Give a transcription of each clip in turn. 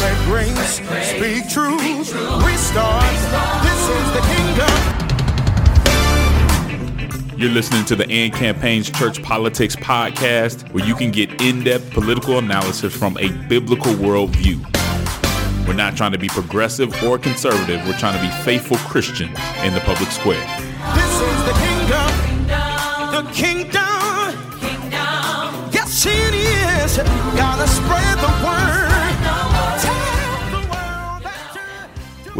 Spread grace, speak truth, restart. This is the kingdom. You're listening to the AND Campaign's Church Politics Podcast, where you can get in depth political analysis from a biblical worldview. We're not trying to be progressive or conservative, we're trying to be faithful Christians in the public square. This is the kingdom, the kingdom. Yes, it is. Gotta spread the word.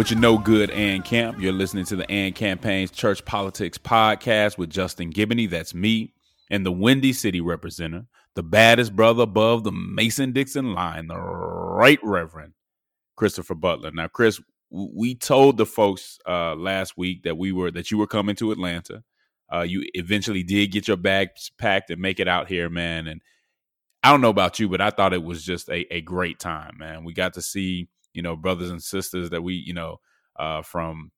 What you know, good and camp. You're listening to the AND Campaign's Church Politics Podcast with Justin Giboney. That's me and the Windy City representative, the baddest brother above the Mason Dixon line, the Right Reverend Christopher Butler. Now, Chris, we told the folks uh, last week that we were that you were coming to Atlanta. Uh, you eventually did get your bags packed and make it out here, man. And I don't know about you, but I thought it was just a, a great time, man. We got to see you know, brothers and sisters that we, you know, uh, from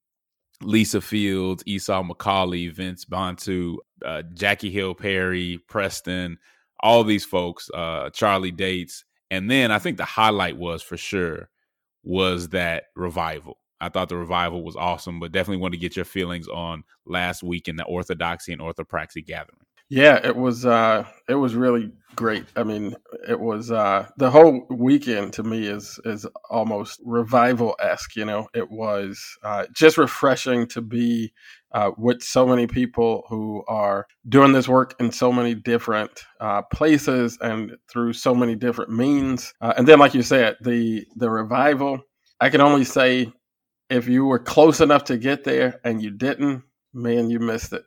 Lisa Fields, Esau McCaulley, Vince Bantu, uh, Jackie Hill Perry, Preston, all these folks, uh, Charlie Dates. And then I think the highlight was for sure was that revival. I thought the revival was awesome, but definitely want to get your feelings on last week in the Orthodoxy and Orthopraxy gathering. Yeah, it was uh it was really great. I mean, it was uh the whole weekend to me is is almost revival esque, you know. It was uh just refreshing to be uh, with so many people who are doing this work in so many different uh, places and through so many different means. Uh, and then, like you said, the the revival. I can only say, if you were close enough to get there and you didn't, man, you missed it.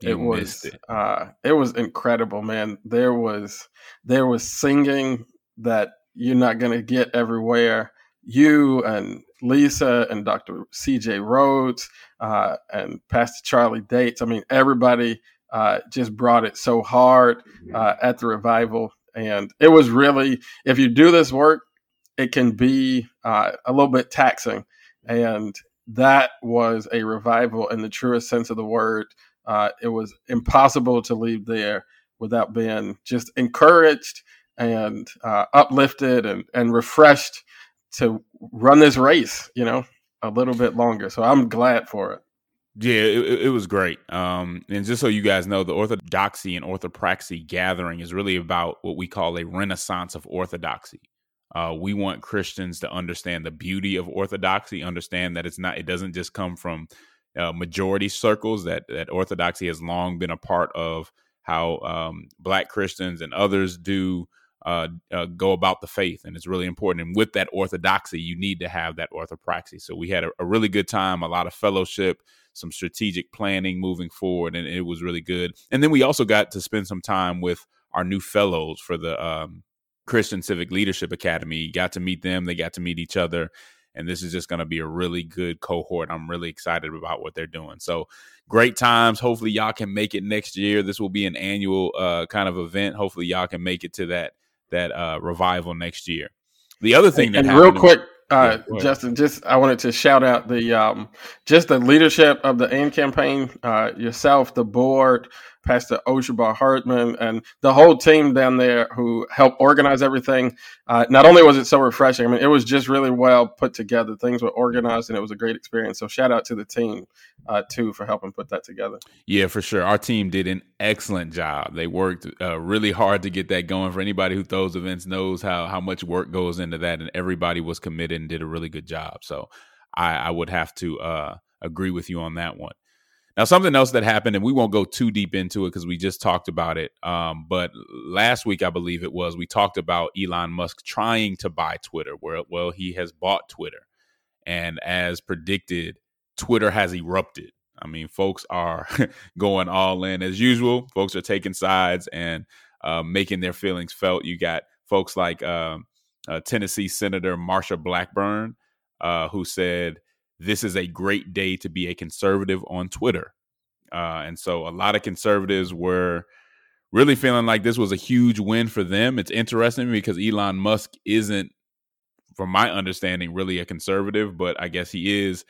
You it was it. Uh, it was incredible, man. There was there was singing that you're not gonna get everywhere. You and Lisa and Dr. C.J. Rhodes uh, and Pastor Charlie Dates. I mean, everybody uh, just brought it so hard uh, at the revival, and it was really if you do this work, it can be uh, a little bit taxing, and that was a revival in the truest sense of the word uh, it was impossible to leave there without being just encouraged and uh, uplifted and, and refreshed to run this race, you know, a little bit longer. So I'm glad for it. Yeah, it, it was great. Um, and just so you guys know, the Orthodoxy and Orthopraxy gathering is really about what we call a renaissance of orthodoxy. Uh, we want Christians to understand the beauty of orthodoxy, understand that it's not, it doesn't just come from uh, majority circles that that orthodoxy has long been a part of how um, black christians and others do uh, uh, go about the faith and it's really important. And with that orthodoxy you need to have that orthopraxy. So we had a, a, really good time a lot of fellowship some strategic planning moving forward and it was really good. And then we also got to spend some time with our new fellows for the um, christian civic leadership academy. Got to meet them. They got to meet each other and this is just going to be a really good cohort. I'm really excited about what they're doing. So great times. Hopefully y'all can make it next year. This will be an annual uh, kind of event. Hopefully y'all can make it to that that uh, revival next year. The other thing that and real quick, uh, yeah, Justin, just I wanted to shout out the um, just the leadership of the AND campaign, uh, yourself, the board, Pastor Oshabar Hartman, and the whole team down there who helped organize everything. Uh, not only was it so refreshing, I mean, it was just really well put together. Things were organized, and it was a great experience. So, shout out to the team uh, too for helping put that together. Yeah, for sure. Our team did an excellent job. They worked uh, really hard to get that going. For anybody who throws events knows how how much work goes into that, and everybody was committed and did a really good job. So, I, I would have to uh, agree with you on that one. Now, something else that happened, and we won't go too deep into it because we just talked about it. Um, but last week, I believe it was, we talked about Elon Musk trying to buy Twitter. Where well, he has bought Twitter, and as predicted, Twitter has erupted. I mean, folks are going all in as usual. Folks are taking sides and uh, making their feelings felt. You got folks like uh, uh, Tennessee Senator Marsha Blackburn, uh, who said this is a great day to be a conservative on Twitter. Uh, and so a lot of conservatives were really feeling like this was a huge win for them. It's interesting because Elon Musk isn't, from my understanding, really a conservative, but I guess he is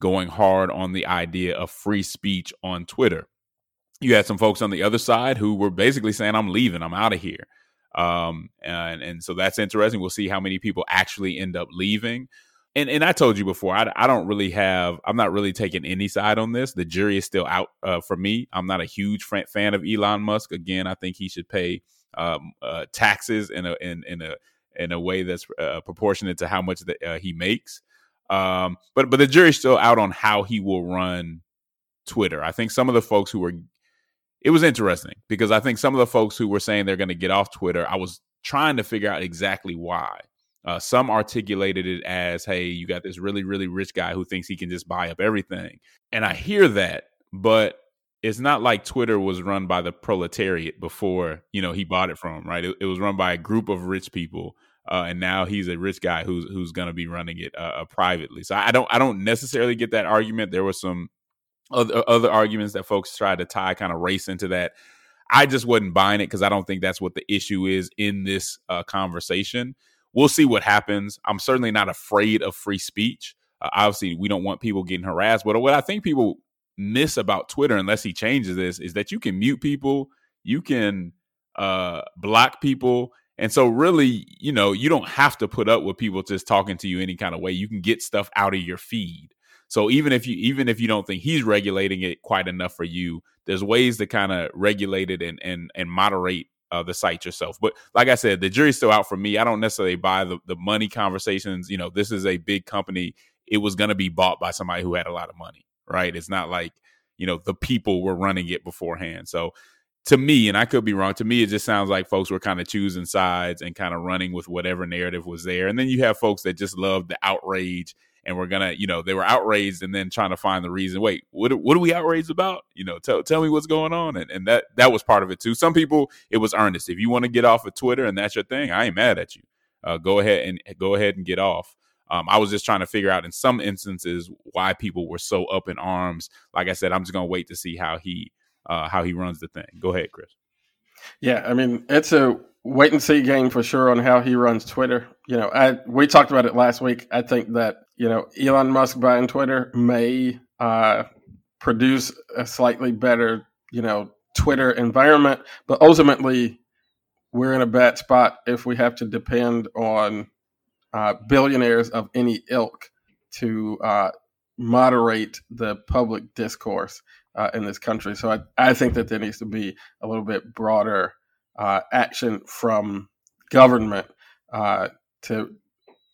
going hard on the idea of free speech on Twitter. You had some folks on the other side who were basically saying, I'm leaving, I'm out of here. Um, and and so that's interesting. We'll see how many people actually end up leaving. And and I told you before, I, I don't really have. I'm not really taking any side on this. The jury is still out uh, for me. I'm not a huge fan of Elon Musk. Again, I think he should pay um, uh, taxes in a in in a in a way that's uh, proportionate to how much that uh, he makes. Um, but but the jury's still out on how he will run Twitter. I think some of the folks who were it was interesting because I think some of the folks who were saying they're going to get off Twitter, I was trying to figure out exactly why. Uh, some articulated it as, "Hey, you got this really really rich guy who thinks he can just buy up everything," and I hear that, but it's not like Twitter was run by the proletariat before you know he bought it from right. It, it was run by a group of rich people, uh, and now he's a rich guy who's who's going to be running it uh, uh, privately. So I don't I don't necessarily get that argument. There were some other other arguments that folks tried to tie kind of race into that. I just wasn't buying it because I don't think that's what the issue is in this uh, conversation. We'll see what happens. I'm certainly not afraid of free speech. Uh, obviously, we don't want people getting harassed. But what I think people miss about Twitter, unless he changes this, is that you can mute people, you can uh, block people. And so, really, you know, you don't have to put up with people just talking to you any kind of way. You can get stuff out of your feed. So even if you even if you don't think he's regulating it quite enough for you, there's ways to kind of regulate it and and and moderate uh, the site yourself. But like I said, the jury's still out for me. I don't necessarily buy the the money conversations. You know, this is a big company. It was going to be bought by somebody who had a lot of money right? It's not like, you know, the people were running it beforehand. So to me, and I could be wrong, to me, it just sounds like folks were kind of choosing sides and kind of running with whatever narrative was there. And then you have folks that just love the outrage and we're gonna, you know, they were outraged and then trying to find the reason. Wait, what what are we outraged about? You know, tell tell me what's going on. And, and that that was part of it too. Some people it was earnest. If you want to get off of Twitter and that's your thing, I ain't mad at you. Uh, go ahead and go ahead and get off. Um, I was just trying to figure out in some instances why people were so up in arms. Like I said, I'm just gonna wait to see how he uh, how he runs the thing. Go ahead, Chris. Yeah, I mean it's a wait and see game for sure on how he runs Twitter. You know, I we talked about it last week. I think that you know Elon Musk buying Twitter may uh, produce a slightly better you know Twitter environment, but ultimately we're in a bad spot if we have to depend on uh, billionaires of any ilk to uh, moderate the public discourse uh, in this country. So I, I think that there needs to be a little bit broader uh, action from government uh, to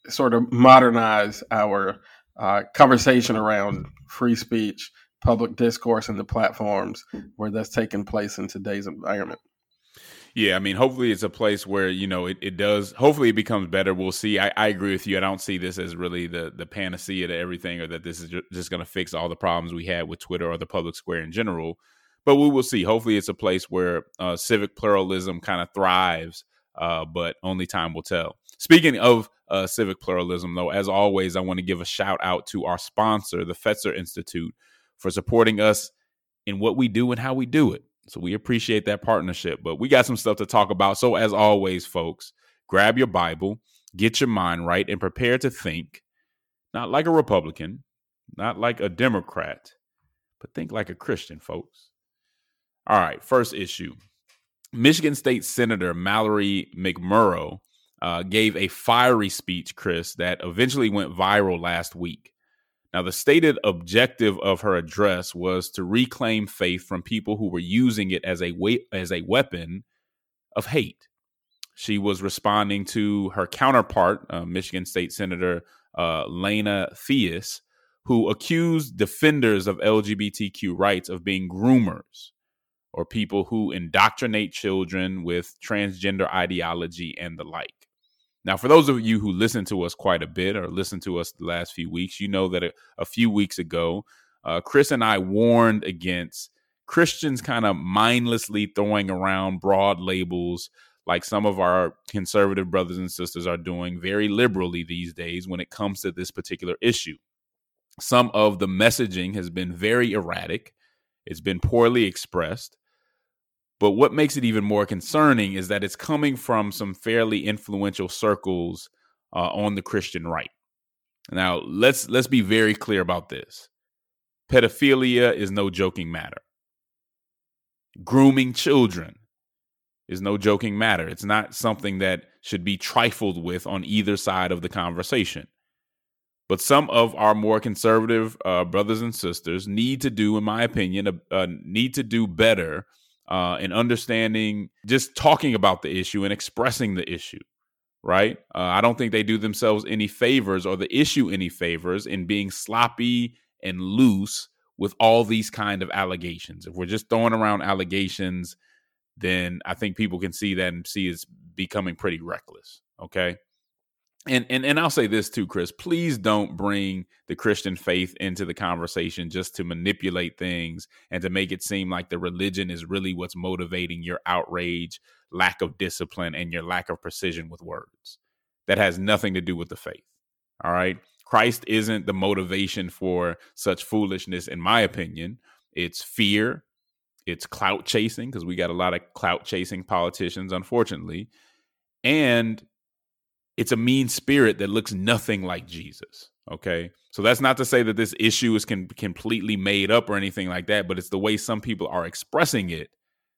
sort of modernize our uh, conversation around free speech, public discourse, and the platforms where that's taking place in today's environment. Yeah, I mean, hopefully it's a place where you know it, it does. Hopefully it becomes better. We'll see. I, I agree with you. I don't see this as really the the panacea to everything, or that this is just going to fix all the problems we had with Twitter or the public square in general. But we will see. Hopefully it's a place where uh, civic pluralism kind of thrives. Uh, but only time will tell. Speaking of uh, civic pluralism, though, as always, I want to give a shout out to our sponsor, the Fetzer Institute, for supporting us in what we do and how we do it. So we appreciate that partnership, but we got some stuff to talk about. So as always, folks, grab your Bible, get your mind right, and prepare to think not like a Republican, not like a Democrat, but think like a Christian, folks. All right, first issue. Michigan State Senator Mallory McMorrow uh, gave a fiery speech, Chris, that eventually went viral last week. Now, the stated objective of her address was to reclaim faith from people who were using it as a we- as a weapon of hate. She was responding to her counterpart, uh, Michigan State Senator uh, Lana Theis, who accused defenders of LGBTQ rights of being groomers or people who indoctrinate children with transgender ideology and the like. Now, for those of you who listen to us quite a bit or listen to us the last few weeks, you know that a, a few weeks ago, uh, Chris and I warned against Christians kind of mindlessly throwing around broad labels like some of our conservative brothers and sisters are doing very liberally these days when it comes to this particular issue. Some of the messaging has been very erratic, it's been poorly expressed, but what makes it even more concerning is that it's coming from some fairly influential circles uh, on the Christian right. Now, let's let's be very clear about this. Pedophilia is no joking matter. Grooming children is no joking matter. It's not something that should be trifled with on either side of the conversation. But some of our more conservative uh, brothers and sisters need to do, in my opinion, uh, need to do better uh, in understanding, just talking about the issue and expressing the issue. Right? Uh, I don't think they do themselves any favors or the issue any favors in being sloppy and loose with all these kind of allegations. If we're just throwing around allegations, then I think people can see that and see it's becoming pretty reckless. Okay and and and I'll say this too, Chris. Please don't bring the Christian faith into the conversation just to manipulate things and to make it seem like the religion is really what's motivating your outrage, lack of discipline, and your lack of precision with words. That has nothing to do with the faith. All right. Christ isn't the motivation for such foolishness, in my opinion. It's fear, it's clout chasing, because we got a lot of clout chasing politicians, unfortunately. And it's a mean spirit that looks nothing like Jesus. Okay. So that's not to say that this issue is can, completely made up or anything like that, but it's the way some people are expressing it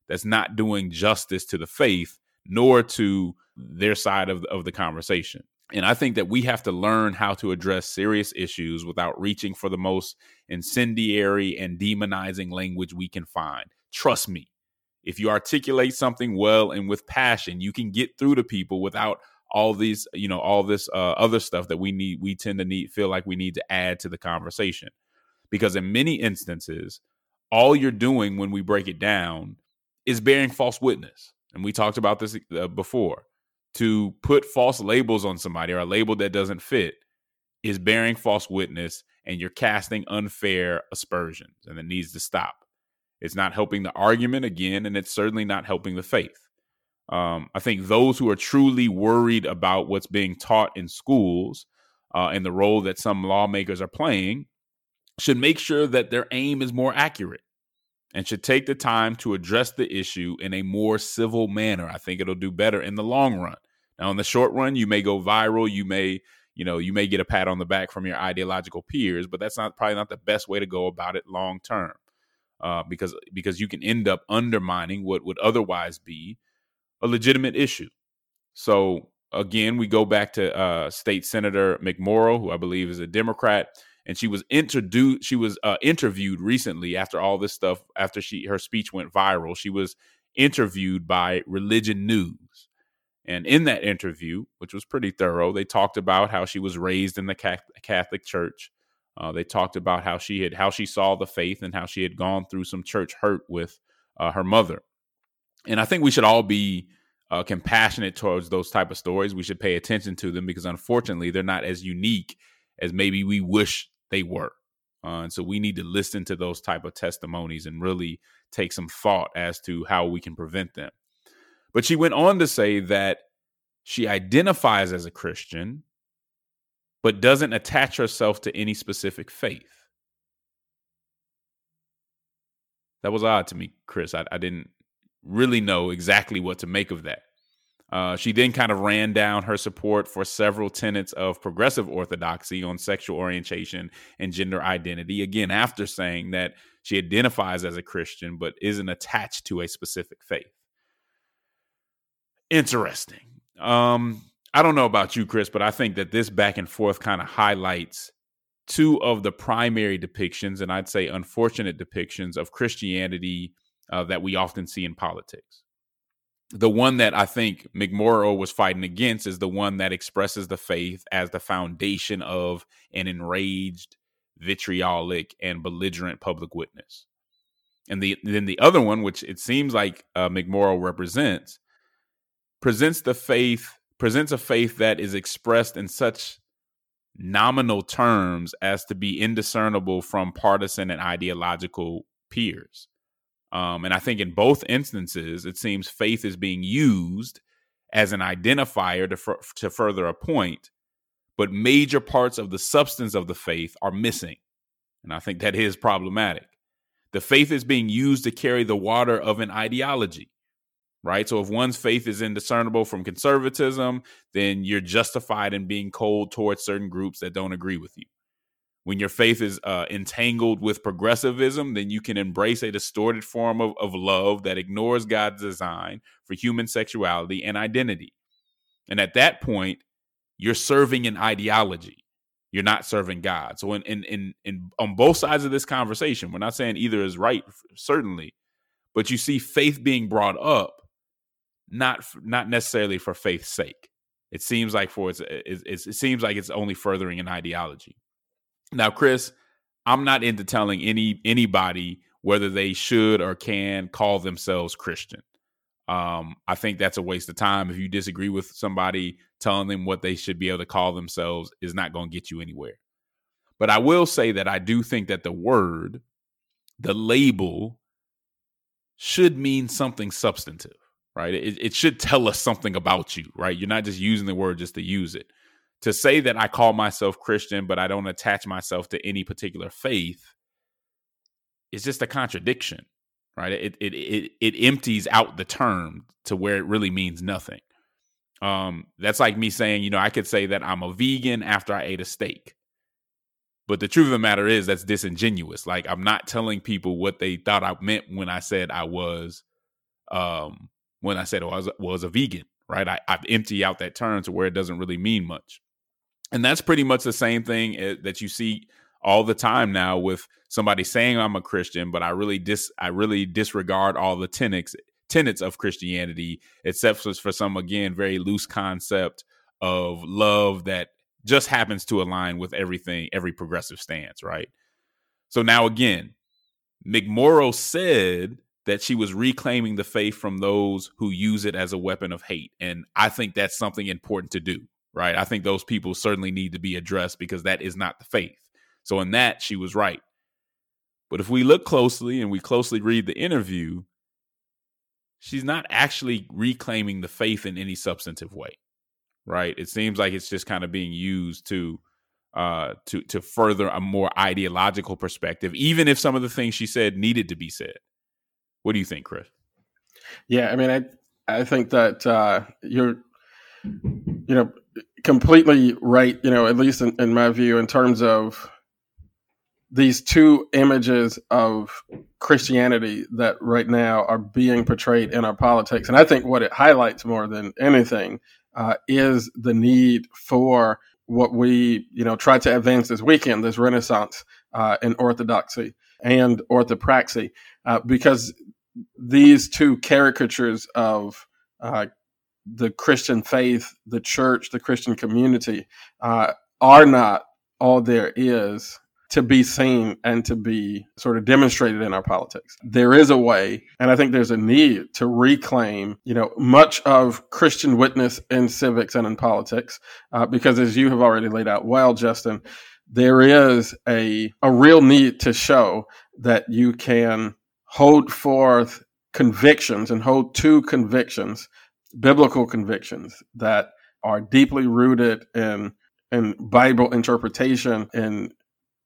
that's not doing justice to the faith nor to their side of, of the conversation. And I think that we have to learn how to address serious issues without reaching for the most incendiary and demonizing language we can find. Trust me, if you articulate something well and with passion, you can get through to people without all these you know all this uh, other stuff that we need we tend to need feel like we need to add to the conversation. Because in many instances all you're doing when we break it down is bearing false witness. And we talked about this uh, before. To put false labels on somebody or a label that doesn't fit is bearing false witness and you're casting unfair aspersions and it needs to stop. It's not helping the argument again and it's certainly not helping the faith um, I think those who are truly worried about what's being taught in schools uh, and the role that some lawmakers are playing should make sure that their aim is more accurate and should take the time to address the issue in a more civil manner. I think it'll do better in the long run. Now, in the short run, you may go viral. You may, you know, you may get a pat on the back from your ideological peers, but that's not probably not the best way to go about it long term, uh, because because you can end up undermining what would otherwise be a legitimate issue. So again, we go back to uh, State Senator McMorrow, who I believe is a Democrat, and she was introduced. She was uh, interviewed recently after all this stuff. After she her speech went viral, she was interviewed by Religion News, and in that interview, which was pretty thorough, they talked about how she was raised in the Catholic Church. Uh, they talked about how she had how she saw the faith and how she had gone through some church hurt with uh, her mother and I think we should all be uh, compassionate towards those type of stories. We should pay attention to them because unfortunately they're not as unique as maybe we wish they were. Uh, and so we need to listen to those type of testimonies and really take some thought as to how we can prevent them. But she went on to say that she identifies as a Christian, but doesn't attach herself to any specific faith. That was odd to me, Chris. I, I didn't really know exactly what to make of that. Uh, she then kind of ran down her support for several tenets of progressive orthodoxy on sexual orientation and gender identity. Again, after saying that she identifies as a Christian but isn't attached to a specific faith. Interesting. Um, I don't know about you, Chris, but I think that this back and forth kind of highlights two of the primary depictions, and I'd say unfortunate depictions of Christianity uh, that we often see in politics. The one that I think McMorrow was fighting against is the one that expresses the faith as the foundation of an enraged, vitriolic, and belligerent public witness. And the then the other one, which it seems like uh, McMorrow represents, presents the faith presents a faith that is expressed in such nominal terms as to be indiscernible from partisan and ideological peers. Um, and I think in both instances, it seems faith is being used as an identifier to, to further a point, but major parts of the substance of the faith are missing. And I think that is problematic. The faith is being used to carry the water of an ideology, right? So if one's faith is indiscernible from conservatism, then you're justified in being cold towards certain groups that don't agree with you When your faith is uh, entangled with progressivism, then you can embrace a distorted form of, of love that ignores God's design for human sexuality and identity. And at that point, you're serving an ideology. You're not serving God. So in in in, in on both sides of this conversation, we're not saying either is right, certainly, but you see faith being brought up, not not necessarily for faith's sake. It seems like for it's, it's it seems like it's only furthering an ideology. Now, Chris, I'm not into telling any anybody whether they should or can call themselves Christian. Um, I think that's a waste of time. If you disagree with somebody, telling them what they should be able to call themselves is not going to get you anywhere. But I will say that I do think that the word, the label, should mean something substantive, right? It, it should tell us something about you, right? You're not just using the word just to use it. To say that I call myself Christian, but I don't attach myself to any particular faith is just a contradiction right? It it it it empties out the term to where it really means nothing. Um, that's like me saying, you know, I could say that I'm a vegan after I ate a steak. But the truth of the matter is that's disingenuous. Like I'm not telling people what they thought I meant when I said I was um when I said I was was a vegan, right? I, I've emptied out that term to where it doesn't really mean much. And that's pretty much the same thing eh, that you see all the time now with somebody saying I'm a Christian, but I really dis I really disregard all the tenets tenets of Christianity, except for, for some again very loose concept of love that just happens to align with everything, every progressive stance, right? So now again, McMorrow said that she was reclaiming the faith from those who use it as a weapon of hate. And I think that's something important to do, right? I think those people certainly need to be addressed because that is not the faith. So in that, she was right. But if we look closely and we closely read the interview, she's not actually reclaiming the faith in any substantive way. Right? It seems like it's just kind of being used to uh to to further a more ideological perspective, even if some of the things she said needed to be said. What do you think, Chris? Yeah, I mean, I I think that uh, you're you know completely right. You know, at least in, in my view, in terms of these two images of Christianity that right now are being portrayed in our politics. And I think what it highlights more than anything uh, is the need for what we, you know, tried to advance this weekend, this renaissance uh, in orthodoxy and orthopraxy, uh, because these two caricatures of uh, the Christian faith, the church, the Christian community uh, are not all there is to be seen and to be sort of demonstrated in our politics. There is a way, and I think there's a need to reclaim, you know, much of Christian witness in civics and in politics, uh, because as you have already laid out well, Justin, there is a a real need to show that you can hold forth convictions and hold to convictions, biblical convictions that are deeply rooted in in Bible interpretation and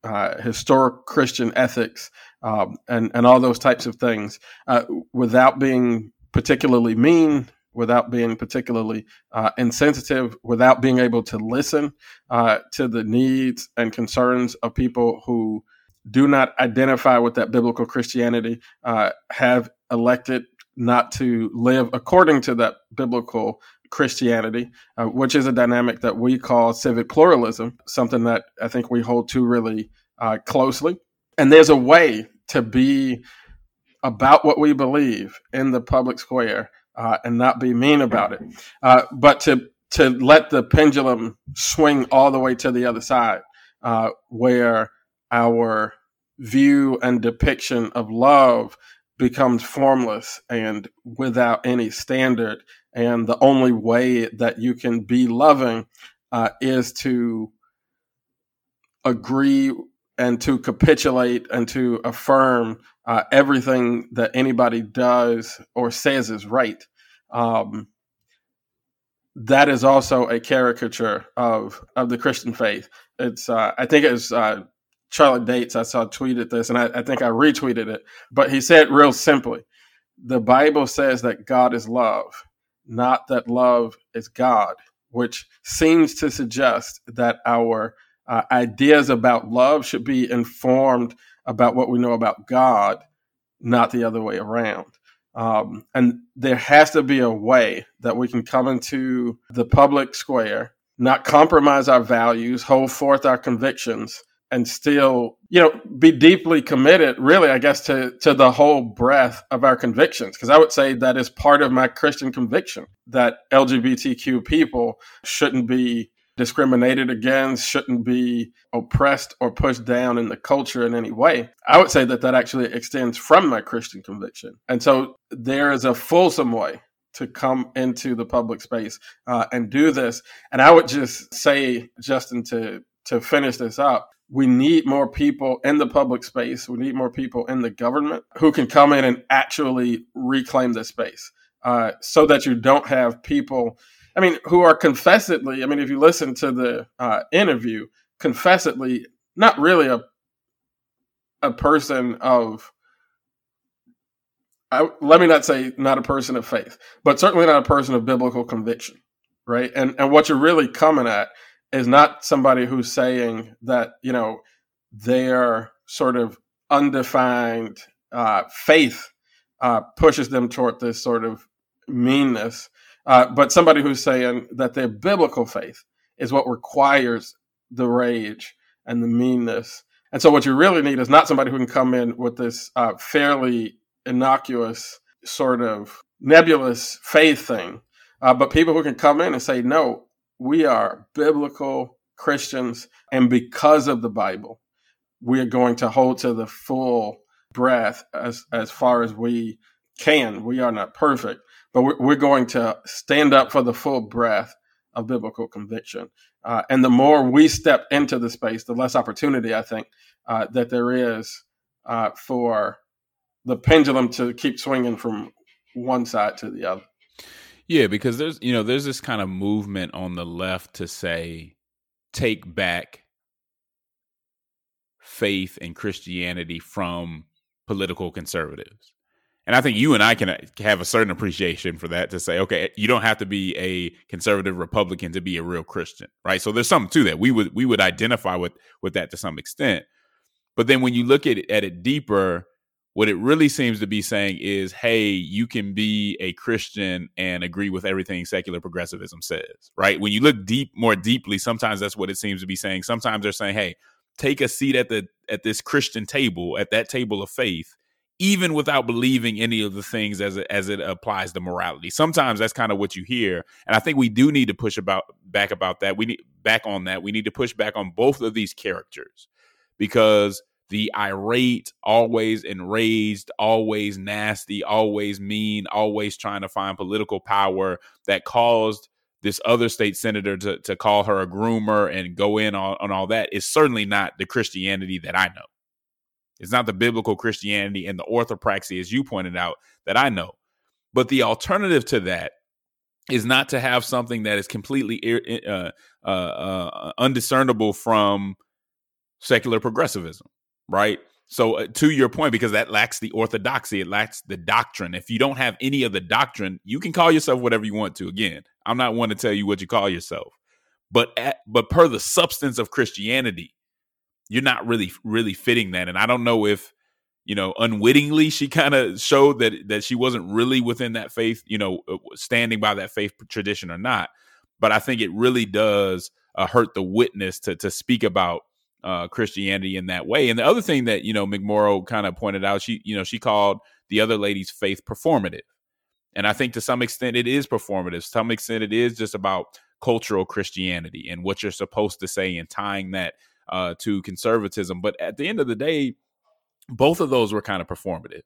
uh, historic Christian ethics, um, and and all those types of things, uh, without being particularly mean, without being particularly uh, insensitive, without being able to listen uh, to the needs and concerns of people who do not identify with that biblical Christianity, uh, have elected not to live according to that biblical Christianity, uh, which is a dynamic that we call civic pluralism, something that I think we hold to really uh, closely. And there's a way to be about what we believe in the public square uh, and not be mean about it, uh, but to to let the pendulum swing all the way to the other side, uh, where our view and depiction of love becomes formless and without any standard. And the only way that you can be loving uh, is to agree and to capitulate and to affirm uh, everything that anybody does or says is right. Um, that is also a caricature of of the Christian faith. It's uh, I think it's uh, Charlie Dates, I saw tweeted this, and I, I think I retweeted it. But he said real simply the Bible says that God is love, not that love is God, which seems to suggest that our uh, ideas about love should be informed about what we know about God, not the other way around. Um, and there has to be a way that we can come into the public square, not compromise our values, hold forth our convictions, and still, you know, be deeply committed, really, I guess, to, to the whole breadth of our convictions. Because I would say that is part of my Christian conviction that LGBTQ people shouldn't be discriminated against, shouldn't be oppressed or pushed down in the culture in any way. I would say that that actually extends from my Christian conviction. And so there is a fulsome way to come into the public space uh, and do this. And I would just say, Justin, to to finish this up, we need more people in the public space. We need more people in the government who can come in and actually reclaim the space, uh, so that you don't have people I mean, who are confessedly, I mean, if you listen to the uh, interview, confessedly not really a a person of I, let me not say not a person of faith, but certainly not a person of biblical conviction, right? And and what you're really coming at is not somebody who's saying that you know their sort of undefined uh, faith uh, pushes them toward this sort of meanness uh, but somebody who's saying that their biblical faith is what requires the rage and the meanness. And so, what you really need is not somebody who can come in with this uh, fairly innocuous, sort of nebulous faith thing, uh, but people who can come in and say, no, we are biblical Christians, and because of the Bible, we are going to hold to the full breath as, as far as we can. We are not perfect, but we're, we're going to stand up for the full breath of biblical conviction. Uh, and the more we step into the space, the less opportunity I think uh, that there is uh, for the pendulum to keep swinging from one side to the other. Yeah, because there's you know there's this kind of movement on the left to say take back faith and Christianity from political conservatives. And I think you and I can uh, have a certain appreciation for that to say, okay, you don't have to be a conservative Republican to be a real Christian, right? So there's something to that. We would we would identify with with that to some extent. But then when you look at it, at it deeper, what it really seems to be saying is, hey, you can be a Christian and agree with everything secular progressivism says, right? When you look deep, more deeply, sometimes that's what it seems to be saying. Sometimes they're saying, hey, take a seat at the at this Christian table, at that table of faith, even without believing any of the things as it, as it applies to morality. Sometimes that's kind of what you hear, and I think we do need to push about back about that. We need back on that. We need to push back on both of these characters because the irate, always enraged, always nasty, always mean, always trying to find political power that caused this other state senator to, to call her a groomer and go in on, on all that is certainly not the Christianity that I know. It's not the biblical Christianity and the orthopraxy, as you pointed out, that I know. But the alternative to that is not to have something that is completely uh, uh, uh, undiscernible from secular progressivism, right? So, uh, to your point, because that lacks the orthodoxy, it lacks the doctrine. If you don't have any of the doctrine, you can call yourself whatever you want to. Again, I'm not one to tell you what you call yourself, but at, but per the substance of Christianity, you're not really really fitting that. And I don't know if you know unwittingly she kind of showed that that she wasn't really within that faith, you know, uh, standing by that faith tradition or not. But I think it really does uh, hurt the witness to to speak about uh, Christianity in that way. And the other thing that you know McMorrow kind of pointed out, she you know she called the other lady's faith performative, and I think to some extent it is performative. To some extent it is just about cultural Christianity and what you're supposed to say and tying that uh, to conservatism. But at the end of the day, both of those were kind of performative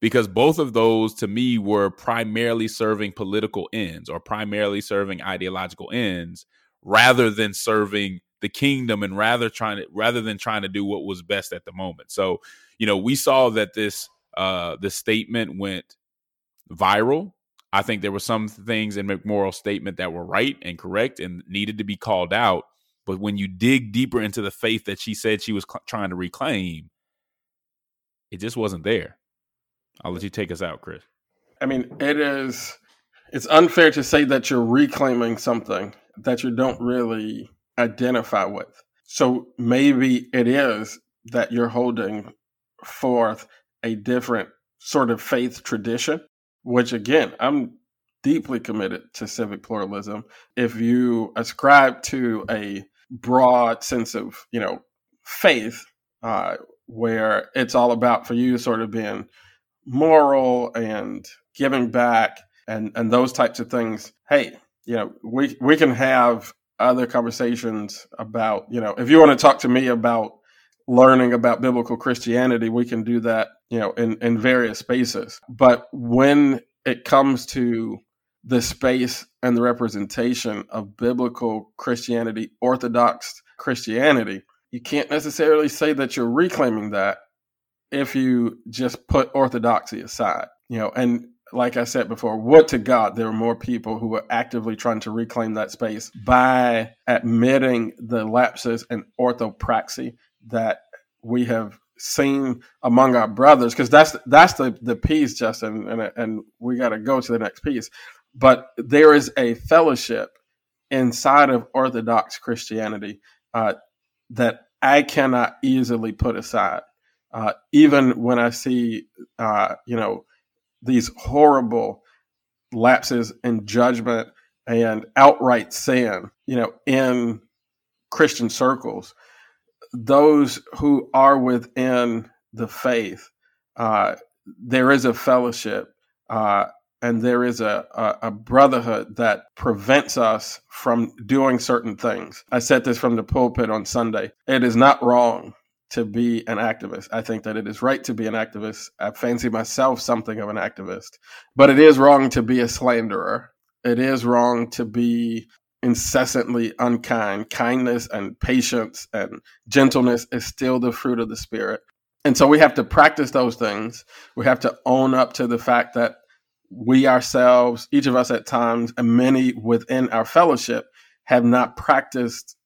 because both of those to me were primarily serving political ends or primarily serving ideological ends rather than serving the kingdom and rather trying to rather than trying to do what was best at the moment. So, you know, we saw that this uh the statement went viral. I think there were some things in McMorrow's statement that were right and correct and needed to be called out. But when you dig deeper into the faith that she said she was cl- trying to reclaim, it just wasn't there. I'll let you take us out, Chris. I mean, it is it's unfair to say that you're reclaiming something that you don't really identify with. So maybe it is that you're holding forth a different sort of faith tradition, which again, I'm deeply committed to civic pluralism. If you ascribe to a broad sense of, you know, faith, uh, where it's all about for you sort of being moral and giving back and and those types of things hey you know we we can have other conversations about you know if you want to talk to me about learning about biblical christianity we can do that you know in in various spaces. But when it comes to the space and the representation of biblical christianity orthodox christianity you can't necessarily say that you're reclaiming that if you just put orthodoxy aside you know and like I said before, would to God there are more people who are actively trying to reclaim that space by admitting the lapses in orthopraxy that we have seen among our brothers. Because that's that's the the piece, Justin, and and we got to go to the next piece. But there is a fellowship inside of Orthodox Christianity uh, that I cannot easily put aside. Uh, even when I see, uh, you know, these horrible lapses in judgment and outright sin, you know, in Christian circles, those who are within the faith, uh, there is a fellowship uh, and there is a, a, a, brotherhood that prevents us from doing certain things. I said this from the pulpit on Sunday. It is not wrong to be an activist. I think that it is right to be an activist. I fancy myself something of an activist, but it is wrong to be a slanderer. It is wrong to be incessantly unkind. Kindness and patience and gentleness is still the fruit of the Spirit. And so we have to practice those things. We have to own up to the fact that we ourselves, each of us at times, and many within our fellowship, have not practiced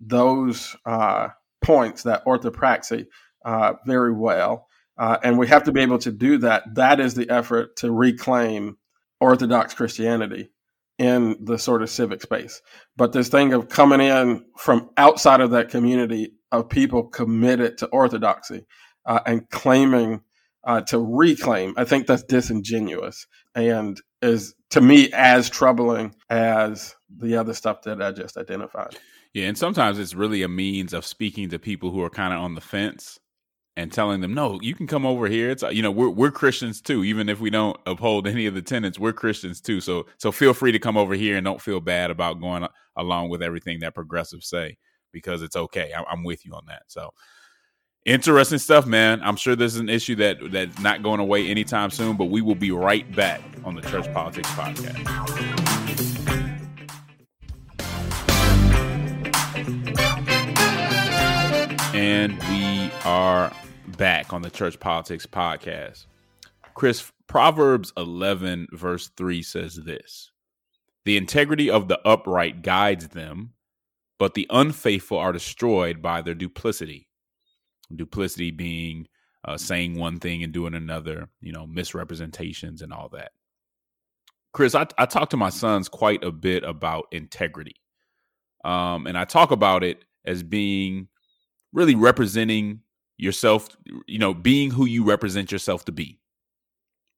those uh, points, that orthopraxy, uh, very well. Uh, and we have to be able to do that. That is the effort to reclaim Orthodox Christianity in the sort of civic space. But this thing of coming in from outside of that community of people committed to orthodoxy uh, and claiming uh, to reclaim, I think that's disingenuous and is to me as troubling as the other stuff that I just identified. Yeah, and sometimes it's really a means of speaking to people who are kind of on the fence and telling them, "No, you can come over here. It's uh, you know we're we're Christians too, even if we don't uphold any of the tenets. We're Christians too. So so feel free to come over here and don't feel bad about going along with everything that progressives say because it's okay. I, I'm with you on that. So interesting stuff, man. I'm sure this is an issue that that's not going away anytime soon. But we will be right back on the Church Politics Podcast. And we are back on the Church Politics Podcast. Chris, Proverbs 11, verse 3 says this The integrity of the upright guides them, but the unfaithful are destroyed by their duplicity. Duplicity being uh, saying one thing and doing another, you know, misrepresentations and all that. Chris, I, I talk to my sons quite a bit about integrity. Um, and I talk about it as being really representing yourself, you know, being who you represent yourself to be,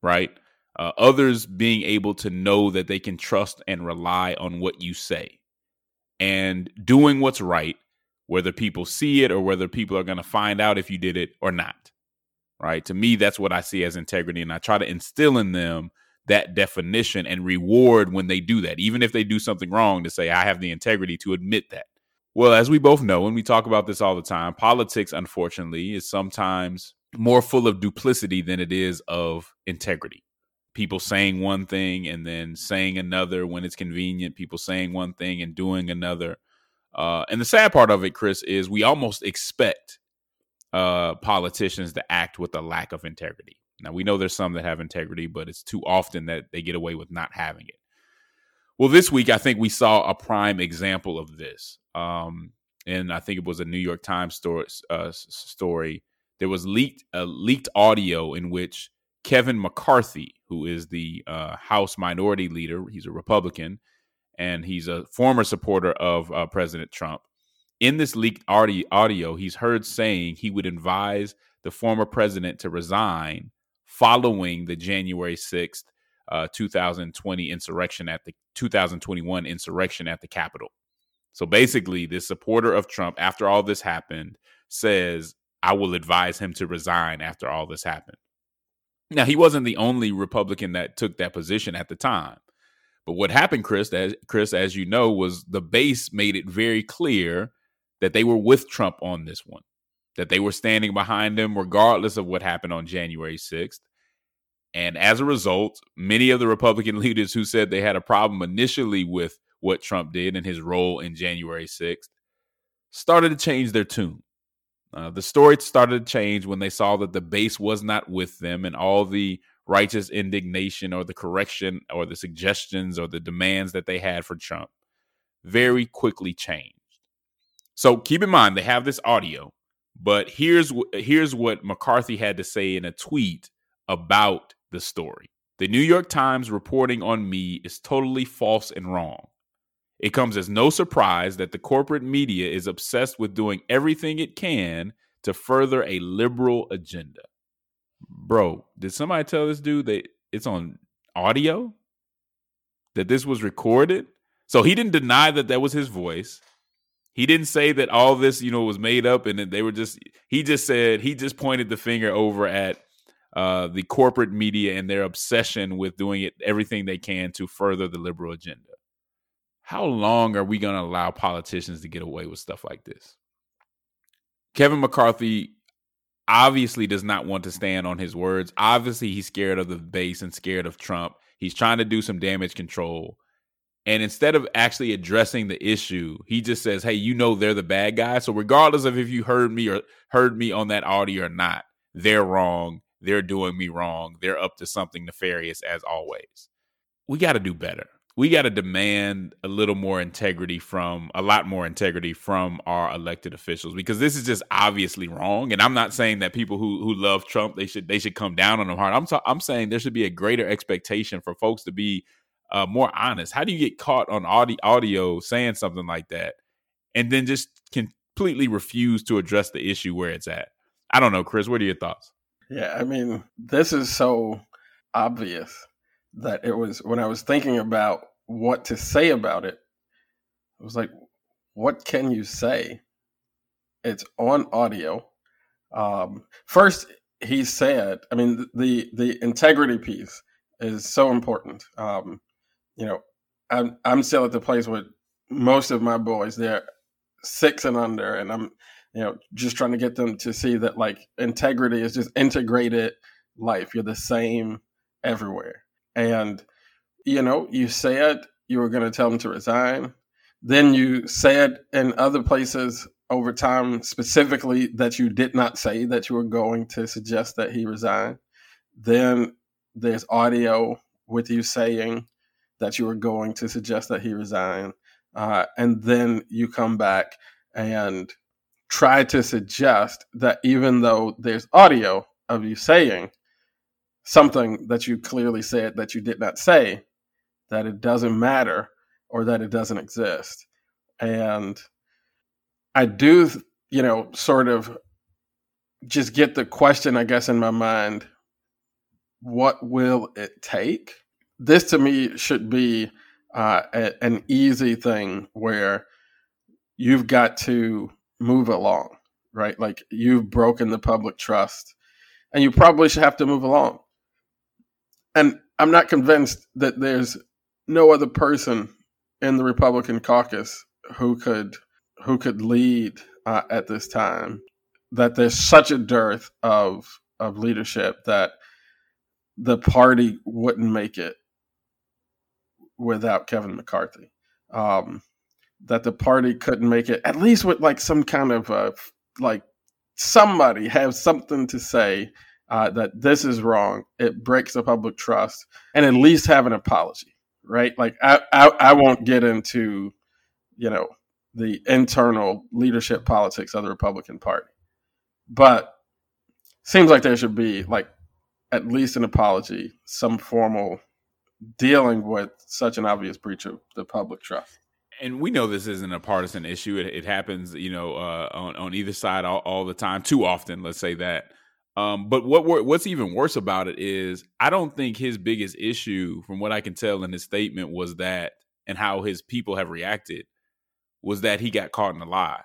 right? Uh, others being able to know that they can trust and rely on what you say and doing what's right, whether people see it or whether people are going to find out if you did it or not, right? To me, that's what I see as integrity. And I try to instill in them that definition and reward when they do that, even if they do something wrong, to say, I have the integrity to admit that. Well, as we both know, and we talk about this all the time, politics, unfortunately, is sometimes more full of duplicity than it is of integrity. People saying one thing and then saying another when it's convenient, people saying one thing and doing another. Uh, and the sad part of it, Chris, is we almost expect uh, politicians to act with a lack of integrity. Now, we know there's some that have integrity, but it's too often that they get away with not having it. Well, this week I think we saw a prime example of this, um, and I think it was a New York Times story. Uh, story. There was leaked a leaked audio in which Kevin McCarthy, who is the uh, House Minority Leader, he's a Republican, and he's a former supporter of uh, President Trump. in this leaked audio, he's heard saying he would advise the former president to resign following the January 6th, uh, 2020 insurrection at the 2021 insurrection at the Capitol. So basically, this supporter of Trump, after all this happened, says, I will advise him to resign after all this happened. Now, he wasn't the only Republican that took that position at the time. But what happened, Chris, as Chris, as you know, was the base made it very clear that they were with Trump on this one, that they were standing behind him regardless of what happened on January 6th. And as a result, many of the Republican leaders who said they had a problem initially with what Trump did and his role in January 6th started to change their tune. Uh, the story started to change when they saw that the base was not with them and all the righteous indignation or the correction or the suggestions or the demands that they had for Trump very quickly changed. So keep in mind they have this audio, but here's here's what McCarthy had to say in a tweet about the story. The New York Times reporting on me is totally false and wrong. It comes as no surprise that the corporate media is obsessed with doing everything it can to further a liberal agenda. Bro, did somebody tell this dude that it's on audio? That this was recorded? So he didn't deny that that was his voice. He didn't say that all this, you know, was made up and they were just he just said he just pointed the finger over at uh, the corporate media and their obsession with doing it everything they can to further the liberal agenda. How long are we going to allow politicians to get away with stuff like this? Kevin McCarthy obviously does not want to stand on his words. Obviously, he's scared of the base and scared of Trump. He's trying to do some damage control. And instead of actually addressing the issue, he just says, "Hey, you know they're the bad guy. So regardless of if you heard me or heard me on that audio or not, they're wrong. They're doing me wrong. They're up to something nefarious as always. We got to do better. We got to demand a little more integrity from a lot more integrity from our elected officials because this is just obviously wrong. And I'm not saying that people who who love Trump they should they should come down on him hard. I'm ta- I'm saying there should be a greater expectation for folks to be uh, more honest. How do you get caught on audio, audio saying something like that and then just completely refuse to address the issue where it's at? I don't know, Chris. What are your thoughts? Yeah, I mean, this is so obvious that it was when I was thinking about what to say about it, I was like, what can you say? It's on audio. Um, first, he said, I mean, the the integrity piece is so important. Um, you know, I'm I'm still at the place with most of my boys. They're six and under, and I'm you know just trying to get them to see that like integrity is just integrated life. You're the same everywhere, and you know you said you were going to tell them to resign. Then you said in other places over time specifically that you did not say that you were going to suggest that he resign. Then there's audio with you saying that you were going to suggest that he resign. Uh, and then you come back and try to suggest that even though there's audio of you saying something that you clearly said that you did not say, that it doesn't matter or that it doesn't exist. And I do, you know, sort of just get the question, I guess, in my mind what will it take? this to me should be uh, a, an easy thing where you've got to move along, right? Like you've broken the public trust and you probably should have to move along. And I'm not convinced that there's no other person in the Republican caucus who could who could lead uh, at this time. That there's such a dearth of of leadership that the party wouldn't make it without Kevin McCarthy. Um, that the party couldn't make it, at least with like some kind of uh, like somebody have something to say uh, that this is wrong. It breaks the public trust, and at least have an apology, right? Like I, I, I won't get into, you know, the internal leadership politics of the Republican Party, but seems like there should be like at least an apology, some formal dealing with such an obvious breach of the public trust. And we know this isn't a partisan issue. It, it happens, you know, uh, on on either side all, all, the time, too often. Let's say that. Um, but what what's even worse about it is, I don't think his biggest issue, from what I can tell in his statement, was that and how his people have reacted, was that he got caught in a lie.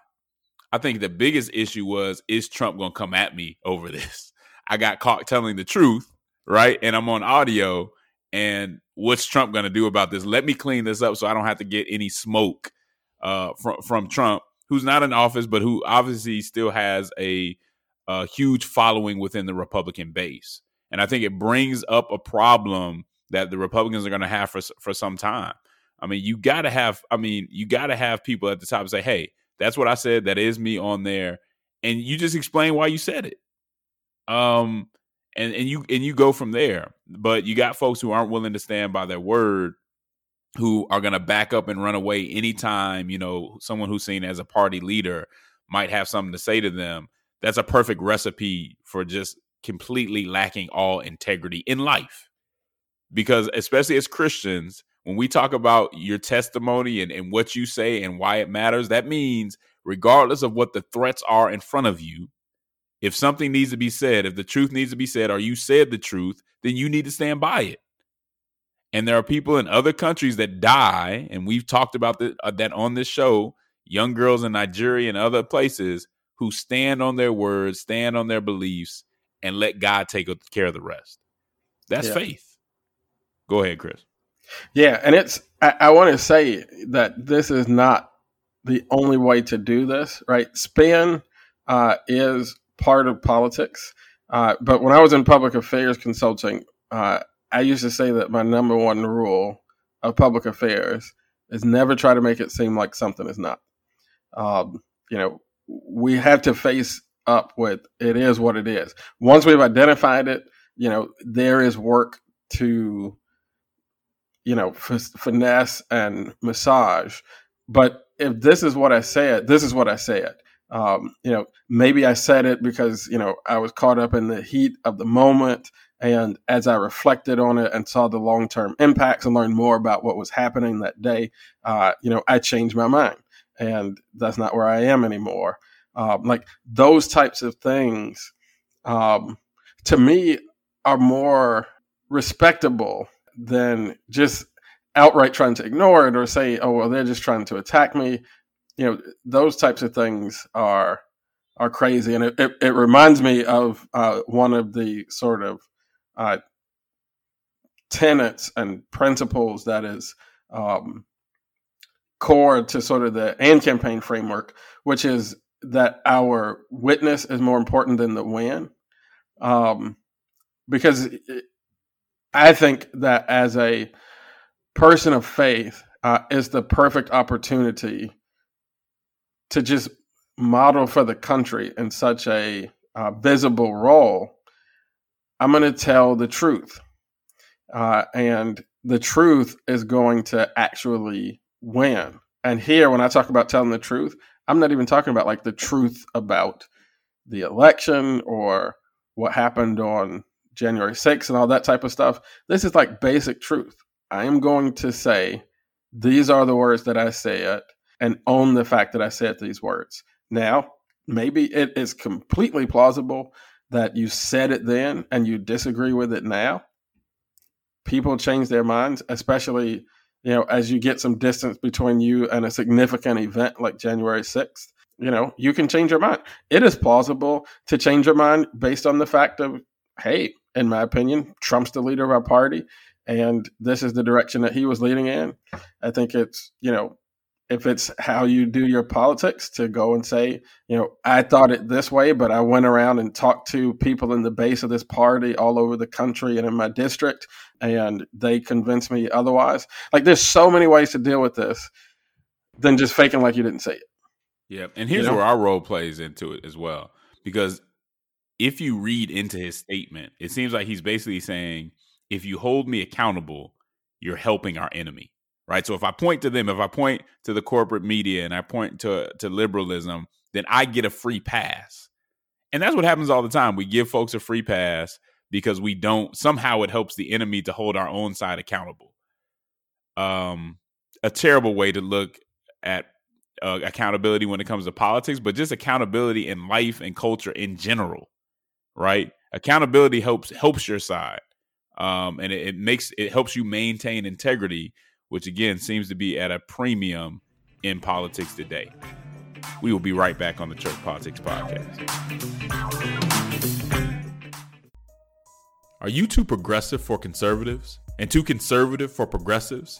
I think the biggest issue was, is Trump going to come at me over this? I got caught telling the truth, right? And I'm on audio, and what's Trump going to do about this? Let me clean this up so I don't have to get any smoke uh, from from Trump, who's not in office, but who obviously still has a, a huge following within the Republican base. And I think it brings up a problem that the Republicans are going to have for for some time. I mean, you got to have. I mean, you got to have people at the top say, "Hey, that's what I said. That is me on there," and you just explain why you said it. Um, and and you and you go from there. But you got folks who aren't willing to stand by their word, who are going to back up and run away anytime you know someone who's seen as a party leader might have something to say to them. That's a perfect recipe for just completely lacking all integrity in life. Because especially as Christians, when we talk about your testimony and, and what you say and why it matters, that means regardless of what the threats are in front of you, if something needs to be said, if the truth needs to be said, or you said the truth, then you need to stand by it. And there are people in other countries that die, and we've talked about the, uh, that on this show. Young girls in Nigeria and other places who stand on their words, stand on their beliefs, and let God take care of the rest. That's yeah. faith. Go ahead, Chris. Yeah, and it's I, I want to say that this is not the only way to do this, right? Spin uh, is part of politics. Uh, but when I was in public affairs consulting, uh, I used to say that my number one rule of public affairs is never try to make it seem like something is not. Um, you know, we have to face up with it is what it is. Once we've identified it, you know, there is work to, you know, f- finesse and massage. But if this is what I said, this is what I said. Um, you know, maybe I said it because, you know, I was caught up in the heat of the moment. And as I reflected on it and saw the long term impacts and learned more about what was happening that day, uh, you know, I changed my mind. And that's not where I am anymore. Um, like those types of things, um, to me, are more respectable than just outright trying to ignore it or say, oh, well, they're just trying to attack me you know those types of things are are crazy. And it, it, it reminds me of uh, one of the sort of uh, tenets and principles that is um, core to sort of the AND campaign framework which is that our witness is more important than the win. Um, because i think that as a person of faith uh, is the perfect opportunity to just model for the country in such a uh, visible role, I'm going to tell the truth. Uh, and the truth is going to actually win. And here, when I talk about telling the truth, I'm not even talking about like the truth about the election or what happened on January 6th and all that type of stuff. This is like basic truth. I am going to say, these are the words that I said and own the fact that I said these words. Now, maybe it is completely plausible that you said it then and you disagree with it now. People change their minds, especially you know as you get some distance between you and a significant event like January 6th. You know, you can change your mind. It is plausible to change your mind based on the fact of, hey, in my opinion, Trump's the leader of our party and this is the direction that he was leading in. I think it's, you know, if it's how you do your politics to go and say, you know, I thought it this way, but I went around and talked to people in the base of this party all over the country and in my district, and they convinced me otherwise. Like, there's so many ways to deal with this than just faking like you didn't say it. Yeah. And here's you know? where our role plays into it as well. Because if you read into his statement, it seems like he's basically saying, if you hold me accountable, you're helping our enemy right? So if I point to them, if I point to the corporate media and I point to to liberalism, then I get a free pass. And that's what happens all the time. We give folks a free pass because we don't somehow it helps the enemy to hold our own side accountable. Um a terrible way to look at uh, accountability when it comes to politics, but just accountability in life and culture in general, right? Accountability helps helps your side, um, and it, it makes it helps you maintain integrity, which again seems to be at a premium in politics today. We will be right back on the Church Politics Podcast. Are you too progressive for conservatives and too conservative for progressives?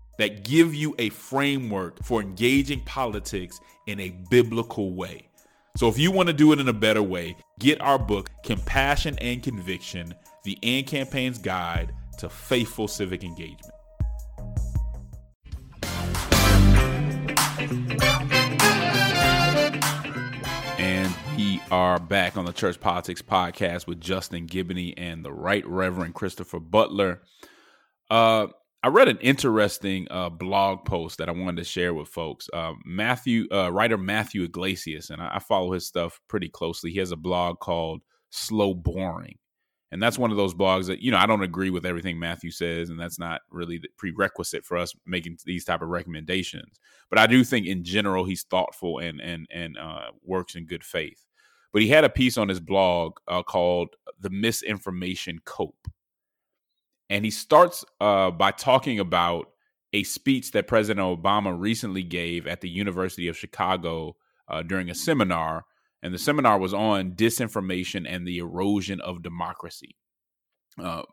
that give you a framework for engaging politics in a biblical way. So if you want to do it in a better way, get our book, Compassion and Conviction The AND Campaign's Guide to Faithful Civic Engagement. And we are back on the Church Politics Podcast with Justin Giboney and the Right Reverend Christopher Butler. Uh, I read an interesting uh, blog post that I wanted to share with folks. Uh, Matthew, uh, writer Matthew Yglesias, and I, I, follow his stuff pretty closely. He has a blog called Slow Boring, and that's one of those blogs that you know I don't agree with everything Matthew says, and that's not really the prerequisite for us making these type of recommendations. But I do think in general he's thoughtful and and and uh, works in good faith. But he had a piece on his blog uh, called "The Misinformation Cope." And he starts uh, by talking about a speech that President Obama recently gave at the University of Chicago uh, during a seminar. And the seminar was on disinformation and the erosion of democracy. Uh,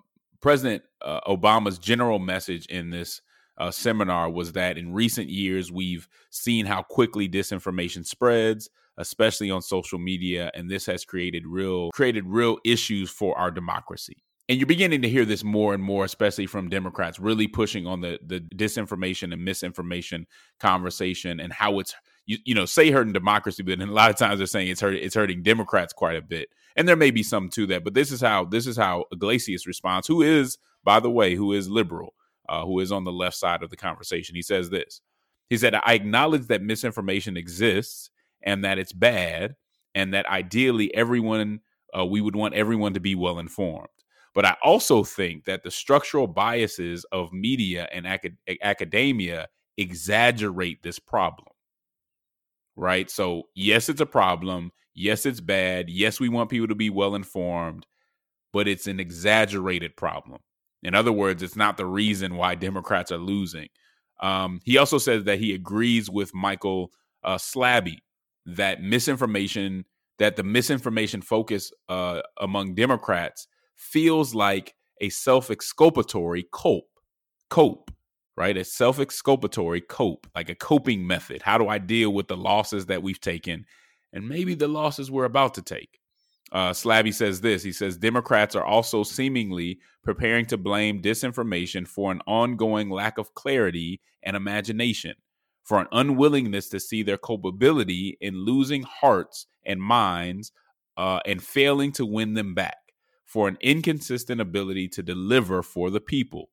President uh, Obama's general message in this uh, seminar was that in recent years, we've seen how quickly disinformation spreads, especially on social media, and this has created real created real issues for our democracy and you're beginning to hear this more and more, especially from Democrats, really pushing on the the disinformation and misinformation conversation and how it's you, you know say hurting democracy, but a lot of times they're saying it's hurt it's hurting Democrats quite a bit, and there may be some to that. But this is how this is how Yglesias responds, who is by the way, who is liberal, uh, who is on the left side of the conversation. He says this. He said, "I acknowledge that misinformation exists and that it's bad, and that ideally everyone." Uh, we would want everyone to be well informed. But I also think that the structural biases of media and acad- academia exaggerate this problem. Right. So, yes, it's a problem. Yes, it's bad. Yes, we want people to be well informed, but it's an exaggerated problem. In other words, it's not the reason why Democrats are losing. Um, he also says that he agrees with Michael uh, Slaby that misinformation, that the misinformation focus uh, among Democrats feels like a self exculpatory cope, cope, right? A self exculpatory cope, like a coping method. How do I deal with the losses that we've taken and maybe the losses we're about to take? Uh, says this. He says Democrats are also seemingly preparing to blame disinformation for an ongoing lack of clarity and imagination, for an unwillingness to see their culpability in losing hearts and minds uh, and failing to win them back for an inconsistent ability to deliver for the people.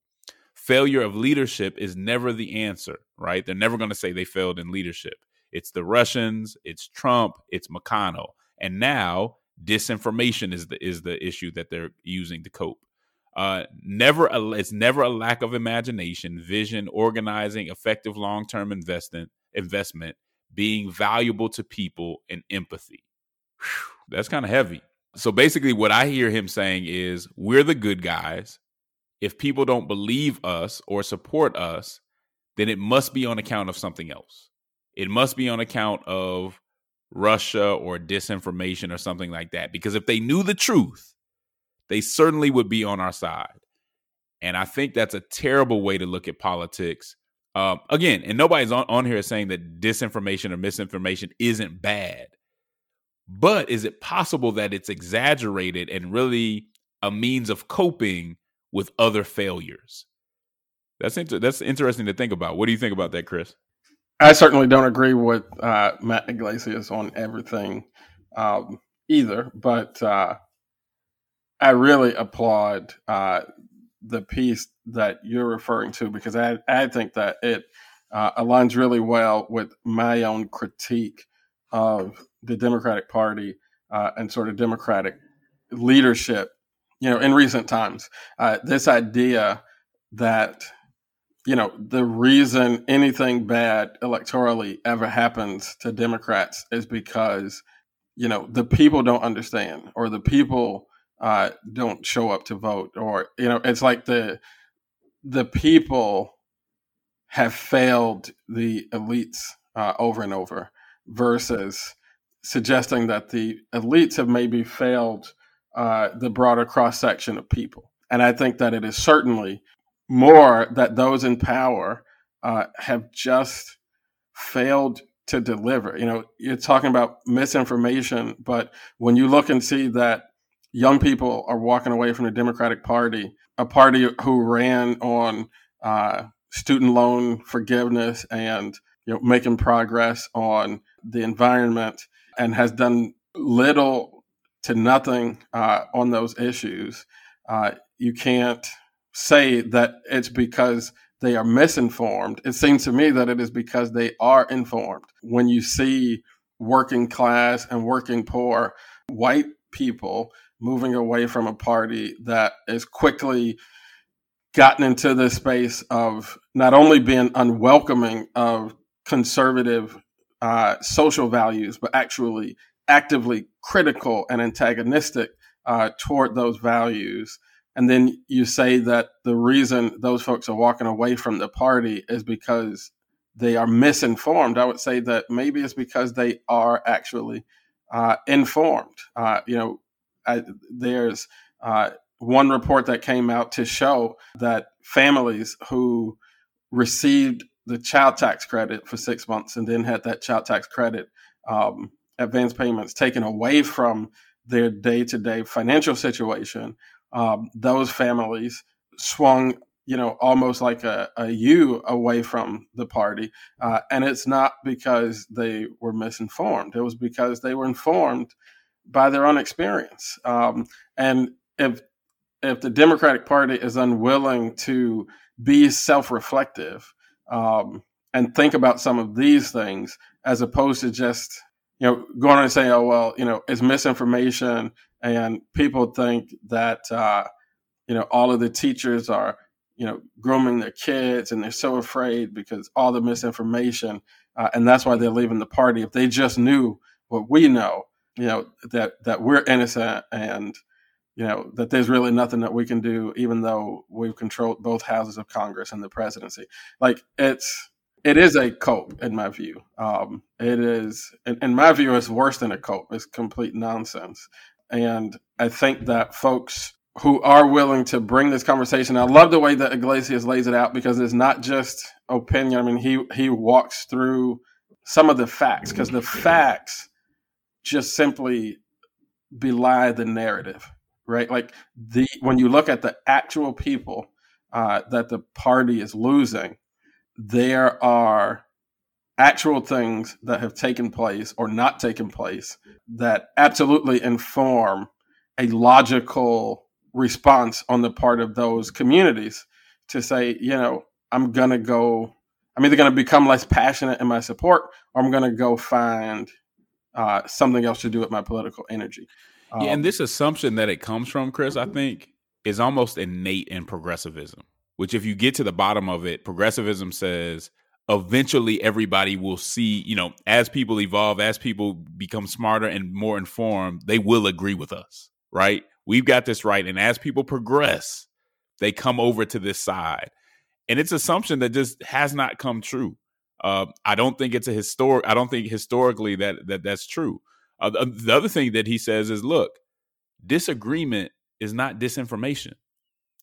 Failure of leadership is never the answer, right? They're never going to say they failed in leadership. It's the Russians, it's Trump, it's McConnell. And now disinformation is the is the issue that they're using to cope. Uh, never a, it's never a lack of imagination, vision, organizing, effective long-term investment, investment, being valuable to people, and empathy. Whew, that's kind of heavy. So basically, what I hear him saying is, we're the good guys. If people don't believe us or support us, then it must be on account of something else. It must be on account of Russia or disinformation or something like that. Because if they knew the truth, they certainly would be on our side. And I think that's a terrible way to look at politics. Um, again, and nobody's on, on here saying that disinformation or misinformation isn't bad. But is it possible that it's exaggerated and really a means of coping with other failures? That's inter- that's interesting to think about. What do you think about that, Chris? I certainly don't agree with uh, Matt Yglesias on everything um, either, but uh, I really applaud uh, the piece that you're referring to because I, I think that it uh, aligns really well with my own critique of the Democratic Party uh, and sort of Democratic leadership. You know, in recent times, uh, this idea that you know, the reason anything bad electorally ever happens to Democrats is because, you know, the people don't understand or the people uh, don't show up to vote or, you know, it's like the, the people have failed the elites uh, over and over versus suggesting that the elites have maybe failed uh, the broader cross section of people. And I think that it is certainly more that those in power uh, have just failed to deliver. You know, you're talking about misinformation, but when you look and see that young people are walking away from the Democratic Party, a party who ran on uh, student loan forgiveness and you know making progress on the environment and has done little to nothing uh, on those issues. Uh, you can't say that it's because they are misinformed. It seems to me that it is because they are informed. When you see working class and working poor white people moving away from a party that is quickly gotten into the space of not only being unwelcoming of conservative uh, social values, but actually actively critical and antagonistic uh, toward those values and then you say that the reason those folks are walking away from the party is because they are misinformed. I would say that maybe it's because they are actually uh, informed. Uh, you know, I, there's uh, one report that came out to show that families who received the child tax credit for six months and then had that child tax credit um, advance payments taken away from their day to day financial situation um, those families swung, you know, almost like a, a U away from the party. Uh, and it's not because they were misinformed, it was because they were informed by their own experience. Um, and if if the Democratic Party is unwilling to be self-reflective um, and think about some of these things, as opposed to just you know going on and saying, "Oh well, you know, it's misinformation and people think that uh, you know all of the teachers are you know grooming their kids and they're so afraid because all the misinformation uh, and that's why they're leaving the party if they just knew what we know you know that that we're innocent and you know that there's really nothing that we can do even though we've controlled both houses of congress and the presidency. Like it's it is a cope in my view. Um, it is in, in my view it's worse than a cope it's complete nonsense. And I think that folks who are willing to bring this conversation, I love the way that Yglesias lays it out because it's not just opinion. I mean, he he walks through some of the facts because the facts just simply belie the narrative, right? Like the when you look at the actual people uh, that the party is losing, there are actual things that have taken place or not taken place that absolutely inform a logical response on the part of those communities to say, you know, I'm to go, I'm either going to become less passionate in my support or I'm going to go find uh, something else to do with my political energy. Um, yeah, and um, this assumption that it comes from, Chris, I think is almost innate in progressivism, which if you get to the bottom of it, progressivism says eventually everybody will see, you know, as people evolve, as people become smarter and more informed, they will agree with us, right? We've got this right. And as people progress, they come over to this side. And it's assumption that just has not come true. Uh, I don't think it's a historic. I don't think historically that that that's true. Uh, the other thing that he says is, look, disagreement is not disinformation.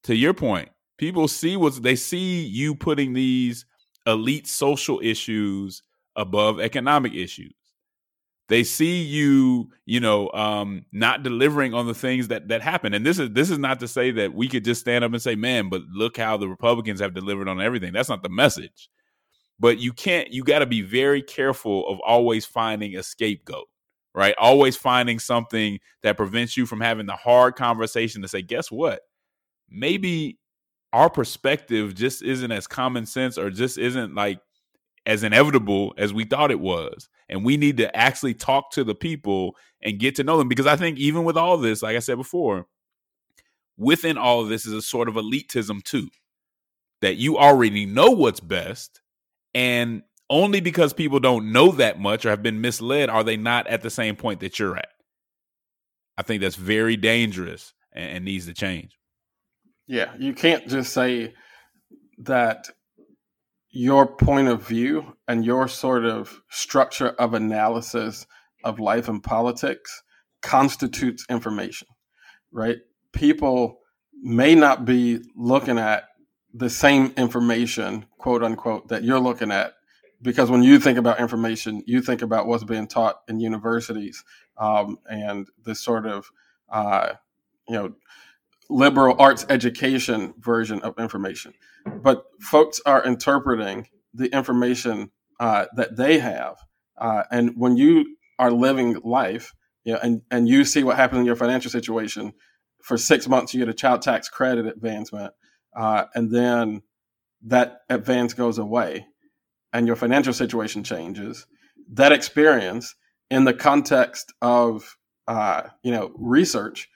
To your point, People see what's they see you putting these elite social issues above economic issues. They see you, you know, um, not delivering on the things that that happen. And this is this is not to say that we could just stand up and say, "Man, but look how the Republicans have delivered on everything." That's not the message. But you can't. You got to be very careful of always finding a scapegoat, right? Always finding something that prevents you from having the hard conversation to say, "Guess what? Maybe our perspective just isn't as common sense or just isn't like as inevitable as we thought it was. And we need to actually talk to the people and get to know them because I think even with all this, like I said before, within all of this is a sort of elitism too. That you already know what's best and only because people don't know that much or have been misled are they not at the same point that you're at. I think that's very dangerous and, and needs to change. Yeah, you can't just say that your point of view and your sort of structure of analysis of life and politics constitutes information, right? People may not be looking at the same information, quote unquote, that you're looking at. Because when you think about information, you think about what's being taught in universities um, and this sort of, uh, you know, liberal arts education version of information. But folks are interpreting the information uh, that they have. Uh, and when you are living life, you know, and, and you see what happens in your financial situation, for six months you get a child tax credit advancement, uh, and then that advance goes away, and your financial situation changes. That experience, in the context of uh, you know research,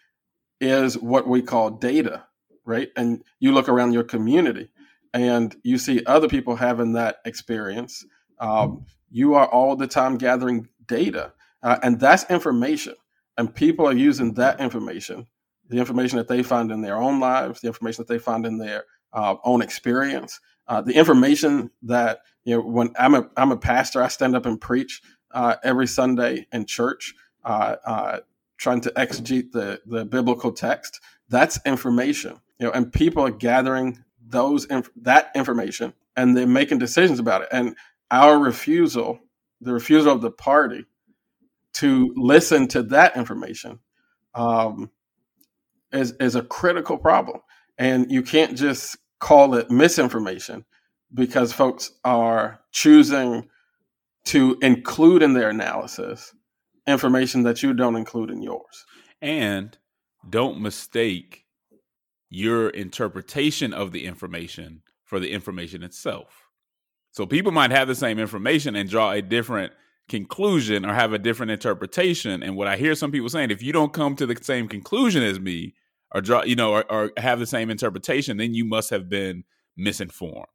is what we call data, right? And you look around your community and you see other people having that experience. Um, you are all the time gathering data, uh, and that's information. And people are using that information, the information that they find in their own lives, the information that they find in their uh, own experience, uh, the information that you know. When I'm a I'm a pastor, I stand up and preach uh, every Sunday in church. Uh, uh, trying to exegete the, the biblical text, that's information. You know, and people are gathering those inf- that information and they're making decisions about it. And our refusal, the refusal of the party to listen to that information, um, is is a critical problem. And you can't just call it misinformation because folks are choosing to include in their analysis information that you don't include in yours. And don't mistake your interpretation of the information for the information itself. So people might have the same information and draw a different conclusion or have a different interpretation. And what I hear some people saying, if you don't come to the same conclusion as me or draw, you know, or, or have the same interpretation, then you must have been misinformed.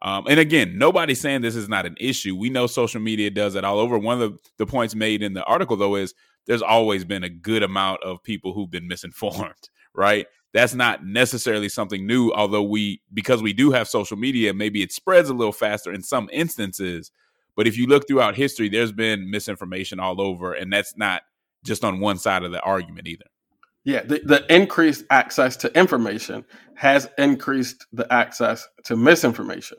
Um, and again, nobody's saying this is not an issue. We know social media does it all over. One of the, the points made in the article, though, is there's always been a good amount of people who've been misinformed, right? That's not necessarily something new, although we, because we do have social media, maybe it spreads a little faster in some instances. But if you look throughout history, there's been misinformation all over, and that's not just on one side of the argument either. Yeah, the, the, increased access to information has increased the access to misinformation.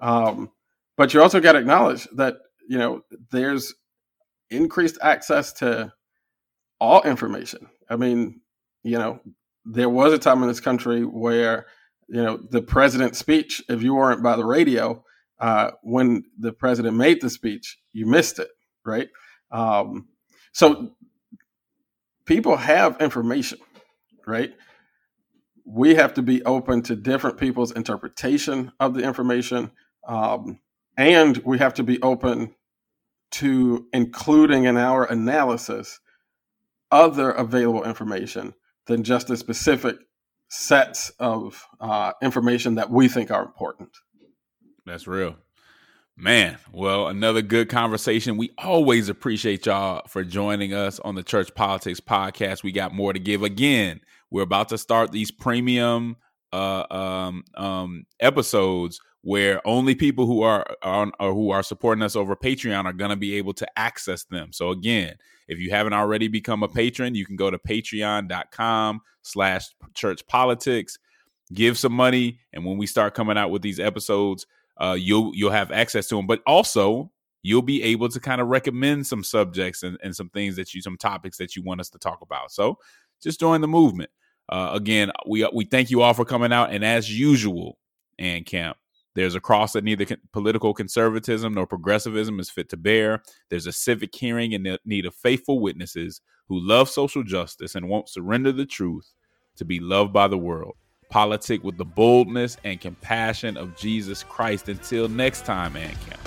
Um, but you also got to acknowledge that you know there's increased access to all information. I mean, you know, there was a time in this country where you know the president's speech, if you weren't by the radio uh, when the president made the speech, you missed it, right? Um, so people have information, right? We have to be open to different people's interpretation of the information. Um, and we have to be open to including in our analysis other available information than just the specific sets of uh, information that we think are important. That's real. Man, well, another good conversation. We always appreciate y'all for joining us on the Church Politics Podcast. We got more to give. Again, we're about to start these premium uh, um, um, episodes where only people who are, on or who are supporting us over Patreon are going to be able to access them. So again, if you haven't already become a patron, you can go to patreon.com slash church politics give some money, and when we start coming out with these episodes, uh, you'll you'll have access to them. But also, you'll be able to kind of recommend some subjects and, and some things that you some topics that you want us to talk about. So just join the movement. Uh, again, we we thank you all for coming out, and as usual, and camp. There's a cross that neither political conservatism nor progressivism is fit to bear. There's a civic hearing in need of faithful witnesses who love social justice and won't surrender the truth to be loved by the world. Politic with the boldness and compassion of Jesus Christ. Until next time, Ann Camp.